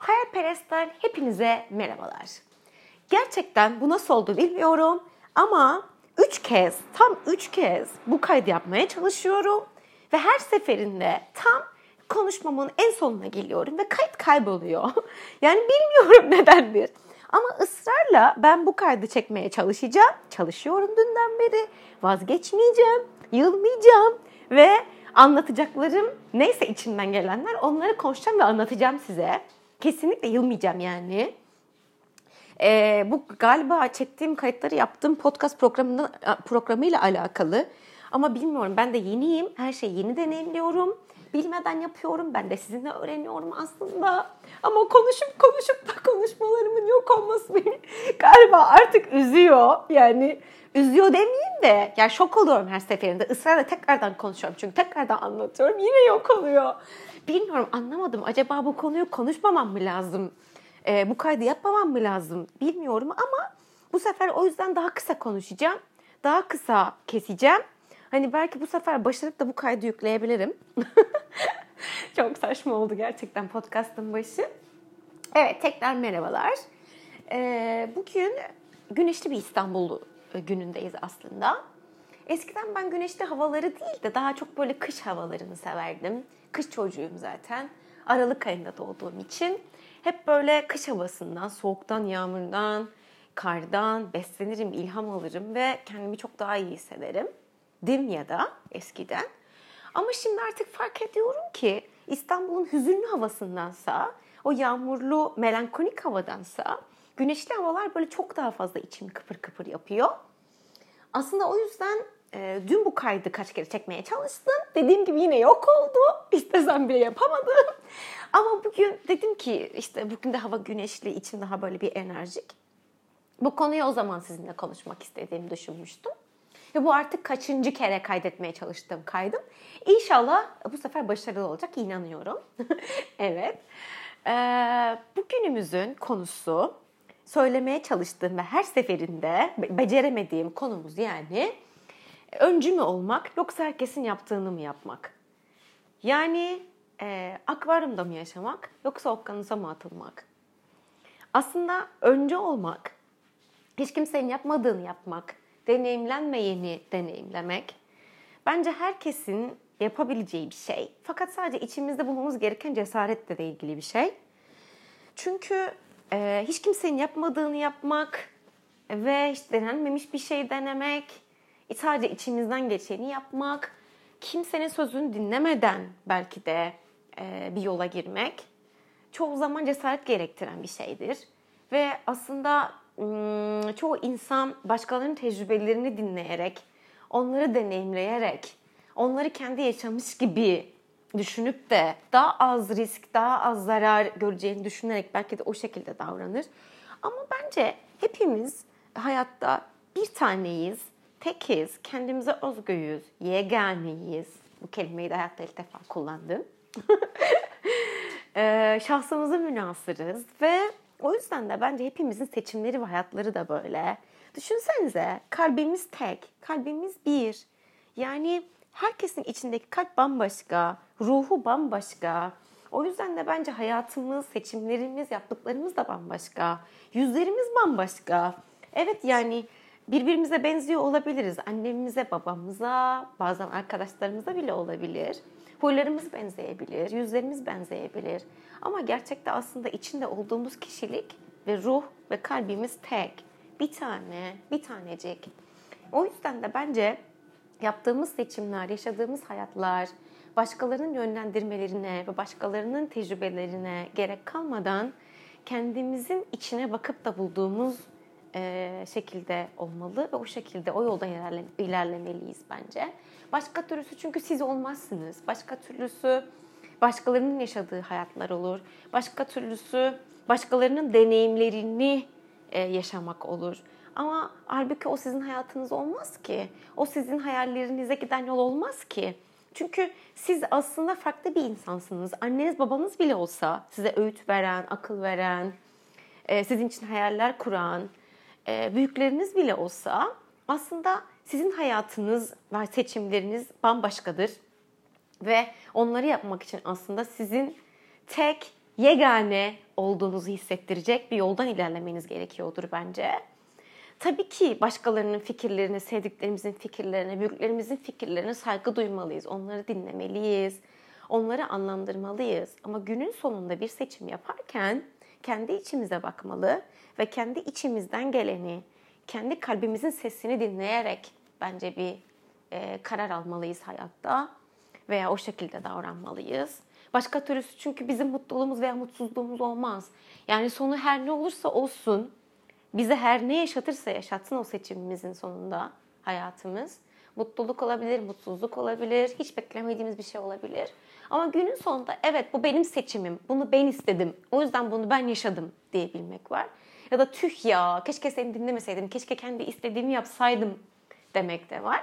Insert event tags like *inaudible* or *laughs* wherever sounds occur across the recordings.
Hayalperestler hepinize merhabalar. Gerçekten bu nasıl oldu bilmiyorum ama üç kez, tam üç kez bu kaydı yapmaya çalışıyorum. Ve her seferinde tam konuşmamın en sonuna geliyorum ve kayıt kayboluyor. *laughs* yani bilmiyorum *laughs* nedendir. Ama ısrarla ben bu kaydı çekmeye çalışacağım. Çalışıyorum dünden beri. Vazgeçmeyeceğim, yılmayacağım ve anlatacaklarım neyse içimden gelenler onları konuşacağım ve anlatacağım size. Kesinlikle yılmayacağım yani. Ee, bu galiba çektiğim kayıtları yaptığım podcast programında programıyla alakalı. Ama bilmiyorum ben de yeniyim. Her şeyi yeni deneyimliyorum. Bilmeden yapıyorum. Ben de sizinle öğreniyorum aslında. Ama konuşup konuşup da konuşmalarımın yok olması beni galiba artık üzüyor. Yani üzüyor demeyeyim de yani şok oluyorum her seferinde. Israrla tekrardan konuşuyorum çünkü tekrardan anlatıyorum. Yine yok oluyor. Bilmiyorum anlamadım. Acaba bu konuyu konuşmamam mı lazım? Ee, bu kaydı yapmamam mı lazım? Bilmiyorum ama bu sefer o yüzden daha kısa konuşacağım. Daha kısa keseceğim. Hani belki bu sefer başarıp da bu kaydı yükleyebilirim. *laughs* Çok saçma oldu gerçekten podcastın başı. Evet tekrar merhabalar. Ee, bugün güneşli bir İstanbul günündeyiz aslında. Eskiden ben güneşli havaları değil de daha çok böyle kış havalarını severdim. Kış çocuğuyum zaten. Aralık ayında doğduğum için hep böyle kış havasından, soğuktan, yağmurdan, kardan beslenirim, ilham alırım ve kendimi çok daha iyi hissederim. Dim ya da eskiden. Ama şimdi artık fark ediyorum ki İstanbul'un hüzünlü havasındansa, o yağmurlu, melankolik havadansa güneşli havalar böyle çok daha fazla içimi kıpır kıpır yapıyor. Aslında o yüzden e, dün bu kaydı kaç kere çekmeye çalıştım. Dediğim gibi yine yok oldu. *laughs* İstesem bile yapamadım. Ama bugün dedim ki işte bugün de hava güneşli, içim daha böyle bir enerjik. Bu konuyu o zaman sizinle konuşmak istediğimi düşünmüştüm. Ve bu artık kaçıncı kere kaydetmeye çalıştığım kaydım. İnşallah bu sefer başarılı olacak inanıyorum. *laughs* evet. Ee, bugünümüzün konusu söylemeye çalıştığım ve her seferinde beceremediğim konumuz yani öncü mü olmak yoksa herkesin yaptığını mı yapmak? Yani e, akvaryumda mı yaşamak yoksa okyanusa mı atılmak? Aslında öncü olmak, hiç kimsenin yapmadığını yapmak, deneyimlenmeyeni deneyimlemek bence herkesin yapabileceği bir şey. Fakat sadece içimizde bulmamız gereken cesaretle de ilgili bir şey. Çünkü e, hiç kimsenin yapmadığını yapmak ve hiç denenmemiş bir şey denemek, sadece içimizden geçeni yapmak, kimsenin sözünü dinlemeden belki de e, bir yola girmek çoğu zaman cesaret gerektiren bir şeydir. Ve aslında çoğu insan başkalarının tecrübelerini dinleyerek, onları deneyimleyerek, onları kendi yaşamış gibi düşünüp de daha az risk, daha az zarar göreceğini düşünerek belki de o şekilde davranır. Ama bence hepimiz hayatta bir taneyiz, tekiz, kendimize özgüyüz, yeganeyiz. Bu kelimeyi de hayatta ilk defa kullandım. *laughs* ee, şahsımıza münasırız ve o yüzden de bence hepimizin seçimleri ve hayatları da böyle. Düşünsenize kalbimiz tek, kalbimiz bir. Yani herkesin içindeki kalp bambaşka, ruhu bambaşka. O yüzden de bence hayatımız, seçimlerimiz, yaptıklarımız da bambaşka. Yüzlerimiz bambaşka. Evet yani birbirimize benziyor olabiliriz. Annemize, babamıza, bazen arkadaşlarımıza bile olabilir. Huylarımız benzeyebilir, yüzlerimiz benzeyebilir. Ama gerçekte aslında içinde olduğumuz kişilik ve ruh ve kalbimiz tek. Bir tane, bir tanecik. O yüzden de bence yaptığımız seçimler, yaşadığımız hayatlar, başkalarının yönlendirmelerine ve başkalarının tecrübelerine gerek kalmadan kendimizin içine bakıp da bulduğumuz e, şekilde olmalı ve o şekilde o yolda ilerlemeliyiz bence. Başka türlüsü çünkü siz olmazsınız. Başka türlüsü başkalarının yaşadığı hayatlar olur. Başka türlüsü başkalarının deneyimlerini e, yaşamak olur. Ama halbuki o sizin hayatınız olmaz ki. O sizin hayallerinize giden yol olmaz ki. Çünkü siz aslında farklı bir insansınız. Anneniz babanız bile olsa size öğüt veren, akıl veren, sizin için hayaller kuran, e, büyükleriniz bile olsa aslında sizin hayatınız ve seçimleriniz bambaşkadır. Ve onları yapmak için aslında sizin tek yegane olduğunuzu hissettirecek bir yoldan ilerlemeniz gerekiyordur bence. Tabii ki başkalarının fikirlerine, sevdiklerimizin fikirlerine, büyüklerimizin fikirlerine saygı duymalıyız. Onları dinlemeliyiz. Onları anlamlandırmalıyız. Ama günün sonunda bir seçim yaparken kendi içimize bakmalı ve kendi içimizden geleni, kendi kalbimizin sesini dinleyerek bence bir e, karar almalıyız hayatta veya o şekilde davranmalıyız. Başka türlüsü çünkü bizim mutluluğumuz veya mutsuzluğumuz olmaz. Yani sonu her ne olursa olsun, bize her ne yaşatırsa yaşatsın o seçimimizin sonunda hayatımız. Mutluluk olabilir, mutsuzluk olabilir, hiç beklemediğimiz bir şey olabilir. Ama günün sonunda evet bu benim seçimim, bunu ben istedim, o yüzden bunu ben yaşadım diyebilmek var. Ya da tüh ya keşke seni dinlemeseydim, keşke kendi istediğimi yapsaydım demek de var.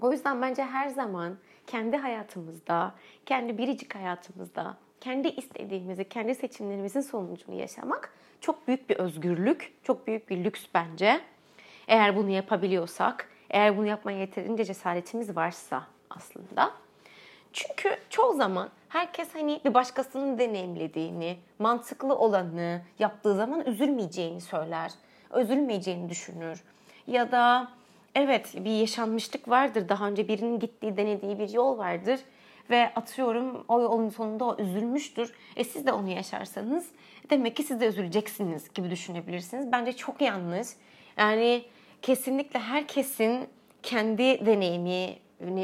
O yüzden bence her zaman kendi hayatımızda, kendi biricik hayatımızda, kendi istediğimizi, kendi seçimlerimizin sonucunu yaşamak çok büyük bir özgürlük, çok büyük bir lüks bence. Eğer bunu yapabiliyorsak, eğer bunu yapmaya yeterince cesaretimiz varsa aslında. Çünkü çoğu zaman herkes hani bir başkasının deneyimlediğini, mantıklı olanı yaptığı zaman üzülmeyeceğini söyler. Üzülmeyeceğini düşünür. Ya da evet bir yaşanmışlık vardır. Daha önce birinin gittiği, denediği bir yol vardır. Ve atıyorum o yolun sonunda o üzülmüştür. E siz de onu yaşarsanız demek ki siz de üzüleceksiniz gibi düşünebilirsiniz. Bence çok yanlış. Yani kesinlikle herkesin kendi deneyimi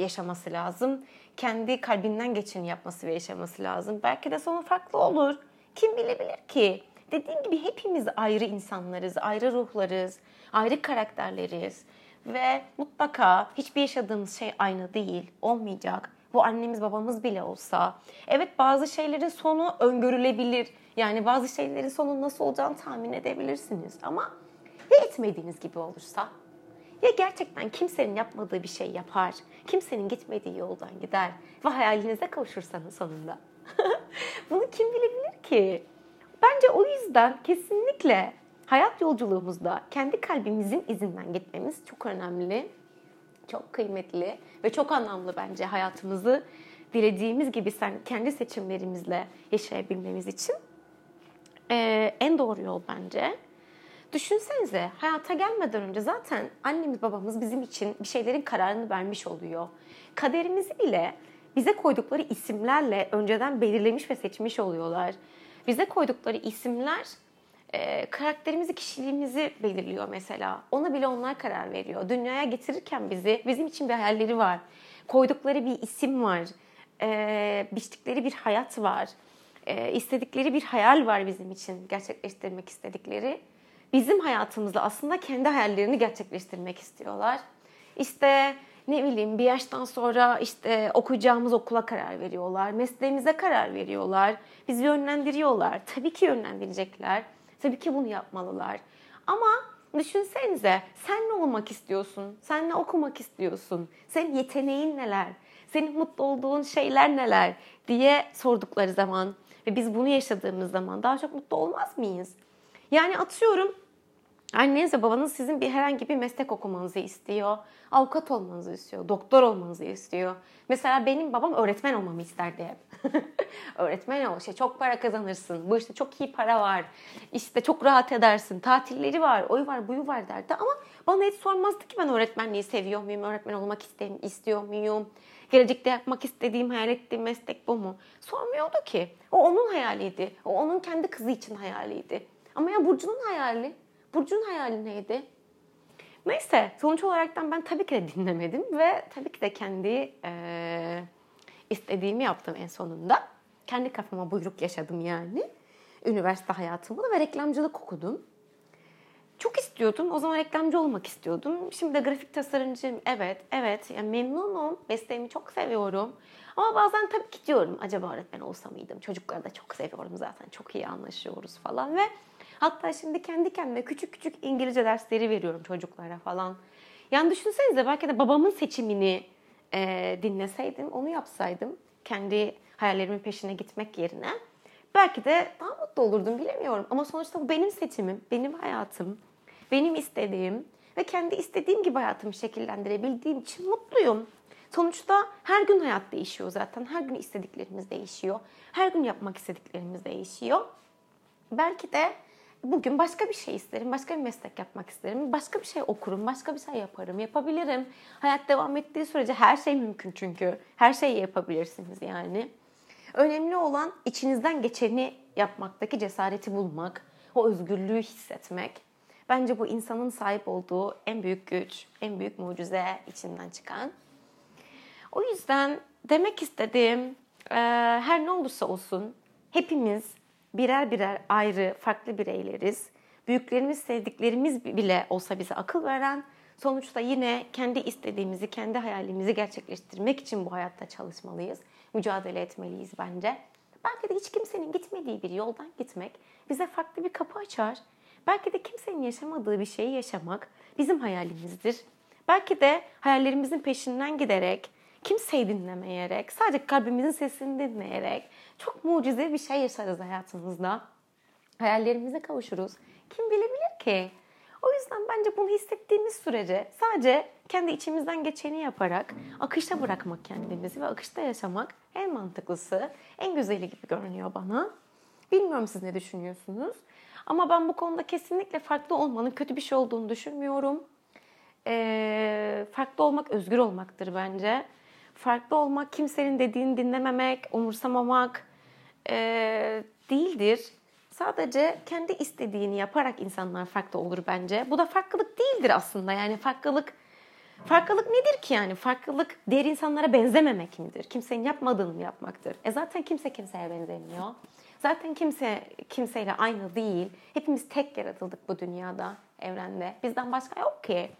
yaşaması lazım. Kendi kalbinden geçeni yapması ve yaşaması lazım. Belki de sonu farklı olur. Kim bilebilir ki? Dediğim gibi hepimiz ayrı insanlarız, ayrı ruhlarız, ayrı karakterleriz. Ve mutlaka hiçbir yaşadığımız şey aynı değil, olmayacak. Bu annemiz babamız bile olsa. Evet bazı şeylerin sonu öngörülebilir. Yani bazı şeylerin sonu nasıl olacağını tahmin edebilirsiniz. Ama ya etmediğiniz gibi olursa? Ya gerçekten kimsenin yapmadığı bir şey yapar, kimsenin gitmediği yoldan gider ve hayalinize kavuşursanız sonunda. *laughs* Bunu kim bilebilir ki? Bence o yüzden kesinlikle hayat yolculuğumuzda kendi kalbimizin izinden gitmemiz çok önemli, çok kıymetli ve çok anlamlı bence hayatımızı dilediğimiz gibi sen kendi seçimlerimizle yaşayabilmemiz için ee, en doğru yol bence. Düşünsenize hayata gelmeden önce zaten annemiz babamız bizim için bir şeylerin kararını vermiş oluyor. Kaderimizi bile bize koydukları isimlerle önceden belirlemiş ve seçmiş oluyorlar. Bize koydukları isimler e, karakterimizi, kişiliğimizi belirliyor mesela. Ona bile onlar karar veriyor. Dünyaya getirirken bizi, bizim için bir hayalleri var. Koydukları bir isim var. E, biçtikleri bir hayat var. E, istedikleri bir hayal var bizim için gerçekleştirmek istedikleri. Bizim hayatımızda aslında kendi hayallerini gerçekleştirmek istiyorlar. İşte ne bileyim bir yaştan sonra işte okuyacağımız okula karar veriyorlar. Mesleğimize karar veriyorlar. Bizi yönlendiriyorlar. Tabii ki yönlendirecekler. Tabii ki bunu yapmalılar. Ama düşünsenize sen ne olmak istiyorsun? Sen ne okumak istiyorsun? Senin yeteneğin neler? Senin mutlu olduğun şeyler neler? diye sordukları zaman ve biz bunu yaşadığımız zaman daha çok mutlu olmaz mıyız? Yani atıyorum Anneniz ve babanız sizin bir herhangi bir meslek okumanızı istiyor. Avukat olmanızı istiyor. Doktor olmanızı istiyor. Mesela benim babam öğretmen olmamı isterdi hep. *laughs* öğretmen ol, işte çok para kazanırsın. Bu işte çok iyi para var. İşte çok rahat edersin. Tatilleri var, oyu var, buyu var derdi. Ama bana hiç sormazdı ki ben öğretmenliği seviyor muyum? Öğretmen olmak istiyor muyum? Gelecekte yapmak istediğim, hayal ettiğim meslek bu mu? Sormuyordu ki. O onun hayaliydi. O onun kendi kızı için hayaliydi. Ama ya Burcu'nun hayali Burcu'nun hayali neydi? Neyse sonuç olaraktan ben tabii ki de dinlemedim ve tabii ki de kendi e, istediğimi yaptım en sonunda. Kendi kafama buyruk yaşadım yani. Üniversite hayatımda ve reklamcılık okudum. Çok istiyordum. O zaman reklamcı olmak istiyordum. Şimdi de grafik tasarımcıyım. Evet, evet. Yani memnunum. Mesleğimi çok seviyorum. Ama bazen tabii ki diyorum acaba öğretmen olsa mıydım? Çocukları da çok seviyorum zaten. Çok iyi anlaşıyoruz falan ve Hatta şimdi kendi kendime küçük küçük İngilizce dersleri veriyorum çocuklara falan. Yani düşünsenize belki de babamın seçimini e, dinleseydim, onu yapsaydım. Kendi hayallerimin peşine gitmek yerine. Belki de daha mutlu olurdum bilemiyorum. Ama sonuçta bu benim seçimim, benim hayatım, benim istediğim ve kendi istediğim gibi hayatımı şekillendirebildiğim için mutluyum. Sonuçta her gün hayat değişiyor zaten. Her gün istediklerimiz değişiyor. Her gün yapmak istediklerimiz değişiyor. Belki de bugün başka bir şey isterim, başka bir meslek yapmak isterim, başka bir şey okurum, başka bir şey yaparım, yapabilirim. Hayat devam ettiği sürece her şey mümkün çünkü. Her şeyi yapabilirsiniz yani. Önemli olan içinizden geçeni yapmaktaki cesareti bulmak, o özgürlüğü hissetmek. Bence bu insanın sahip olduğu en büyük güç, en büyük mucize içinden çıkan. O yüzden demek istediğim her ne olursa olsun hepimiz birer birer ayrı, farklı bireyleriz. Büyüklerimiz, sevdiklerimiz bile olsa bize akıl veren, sonuçta yine kendi istediğimizi, kendi hayalimizi gerçekleştirmek için bu hayatta çalışmalıyız. Mücadele etmeliyiz bence. Belki de hiç kimsenin gitmediği bir yoldan gitmek bize farklı bir kapı açar. Belki de kimsenin yaşamadığı bir şeyi yaşamak bizim hayalimizdir. Belki de hayallerimizin peşinden giderek, kimseyi dinlemeyerek, sadece kalbimizin sesini dinleyerek çok mucize bir şey yaşarız hayatımızda. Hayallerimize kavuşuruz. Kim bilebilir ki? O yüzden bence bunu hissettiğimiz sürece sadece kendi içimizden geçeni yaparak akışta bırakmak kendimizi ve akışta yaşamak en mantıklısı, en güzeli gibi görünüyor bana. Bilmiyorum siz ne düşünüyorsunuz. Ama ben bu konuda kesinlikle farklı olmanın kötü bir şey olduğunu düşünmüyorum. Ee, farklı olmak özgür olmaktır bence. Farklı olmak kimsenin dediğini dinlememek, umursamamak e, değildir. Sadece kendi istediğini yaparak insanlar farklı olur bence. Bu da farklılık değildir aslında. Yani farklılık Farklılık nedir ki yani? Farklılık diğer insanlara benzememek midir? Kimsenin yapmadığını yapmaktır? E zaten kimse kimseye benzemiyor. Zaten kimse kimseyle aynı değil. Hepimiz tek yaratıldık bu dünyada, evrende. Bizden başka yok ki.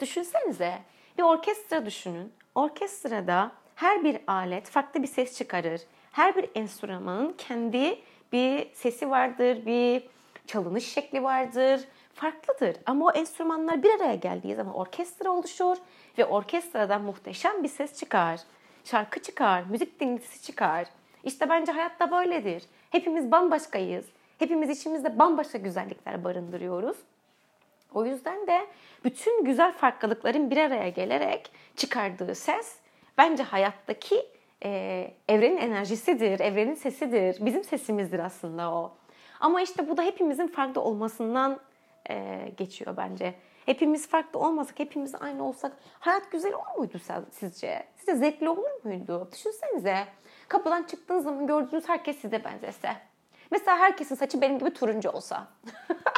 Düşünsenize bir orkestra düşünün. Orkestrada her bir alet farklı bir ses çıkarır. Her bir enstrümanın kendi bir sesi vardır, bir çalınış şekli vardır. Farklıdır ama o enstrümanlar bir araya geldiği zaman orkestra oluşur ve orkestradan muhteşem bir ses çıkar. Şarkı çıkar, müzik dinletisi çıkar. İşte bence hayatta böyledir. Hepimiz bambaşkayız. Hepimiz içimizde bambaşka güzellikler barındırıyoruz. O yüzden de bütün güzel farklılıkların bir araya gelerek çıkardığı ses bence hayattaki e, evrenin enerjisidir, evrenin sesidir. Bizim sesimizdir aslında o. Ama işte bu da hepimizin farklı olmasından e, geçiyor bence. Hepimiz farklı olmasak, hepimiz aynı olsak hayat güzel olur muydu sizce? Sizce zevkli olur muydu? Düşünsenize. Kapıdan çıktığınız zaman gördüğünüz herkes size benzese. Mesela herkesin saçı benim gibi turuncu olsa. *laughs*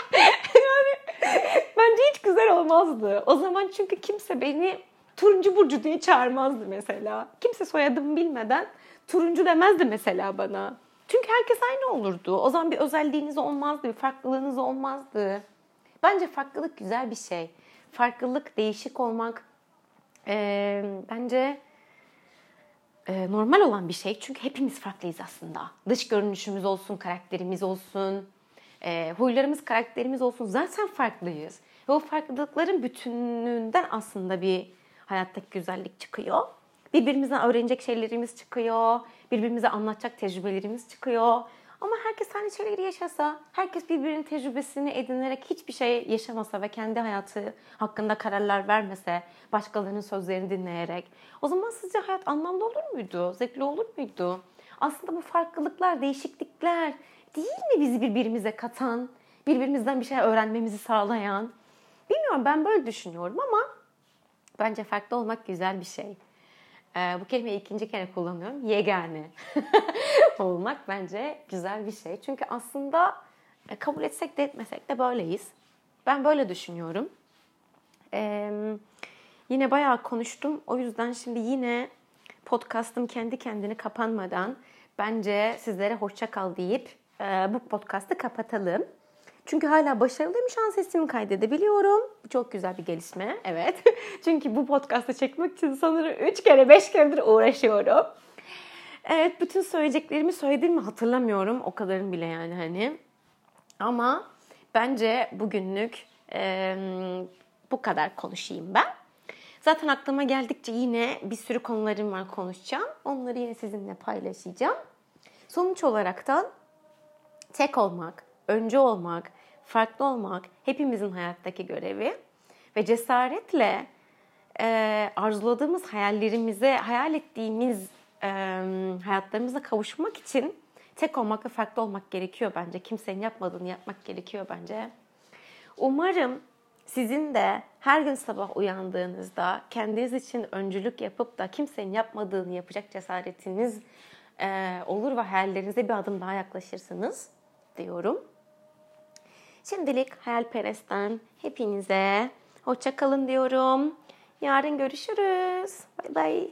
bence hiç güzel olmazdı. O zaman çünkü kimse beni turuncu burcu diye çağırmazdı mesela. Kimse soyadımı bilmeden turuncu demezdi mesela bana. Çünkü herkes aynı olurdu. O zaman bir özelliğiniz olmazdı, bir farklılığınız olmazdı. Bence farklılık güzel bir şey. Farklılık, değişik olmak e, bence e, normal olan bir şey. Çünkü hepimiz farklıyız aslında. Dış görünüşümüz olsun, karakterimiz olsun, e, huylarımız, karakterimiz olsun. Zaten farklıyız. Ve o farklılıkların bütünlüğünden aslında bir hayattaki güzellik çıkıyor. Birbirimizden öğrenecek şeylerimiz çıkıyor. Birbirimize anlatacak tecrübelerimiz çıkıyor. Ama herkes aynı şeyleri yaşasa, herkes birbirinin tecrübesini edinerek hiçbir şey yaşamasa ve kendi hayatı hakkında kararlar vermese, başkalarının sözlerini dinleyerek, o zaman sizce hayat anlamlı olur muydu? Zevkli olur muydu? Aslında bu farklılıklar, değişiklikler değil mi bizi birbirimize katan, birbirimizden bir şey öğrenmemizi sağlayan? Bilmiyorum ben böyle düşünüyorum ama bence farklı olmak güzel bir şey. Ee, bu kelimeyi ikinci kere kullanıyorum. Yegane *laughs* olmak bence güzel bir şey. Çünkü aslında e, kabul etsek de etmesek de böyleyiz. Ben böyle düşünüyorum. Ee, yine bayağı konuştum. O yüzden şimdi yine podcastım kendi kendini kapanmadan bence sizlere hoşça kal deyip e, bu podcastı kapatalım. Çünkü hala başarılıyım şu an sesimi kaydedebiliyorum. Çok güzel bir gelişme. Evet. *laughs* Çünkü bu podcast'ı çekmek için sanırım 3 kere 5 keredir uğraşıyorum. Evet bütün söyleyeceklerimi söyledim mi hatırlamıyorum. O kadarın bile yani hani. Ama bence bugünlük e, bu kadar konuşayım ben. Zaten aklıma geldikçe yine bir sürü konularım var konuşacağım. Onları yine sizinle paylaşacağım. Sonuç olaraktan tek olmak, önce olmak, farklı olmak hepimizin hayattaki görevi ve cesaretle e, arzuladığımız hayallerimize, hayal ettiğimiz e, hayatlarımıza kavuşmak için tek olmak ve farklı olmak gerekiyor bence. Kimsenin yapmadığını yapmak gerekiyor bence. Umarım sizin de her gün sabah uyandığınızda kendiniz için öncülük yapıp da kimsenin yapmadığını yapacak cesaretiniz e, olur ve hayallerinize bir adım daha yaklaşırsınız diyorum. Şimdilik Hayalperest'ten hepinize hoşça kalın diyorum. Yarın görüşürüz. Bay bay.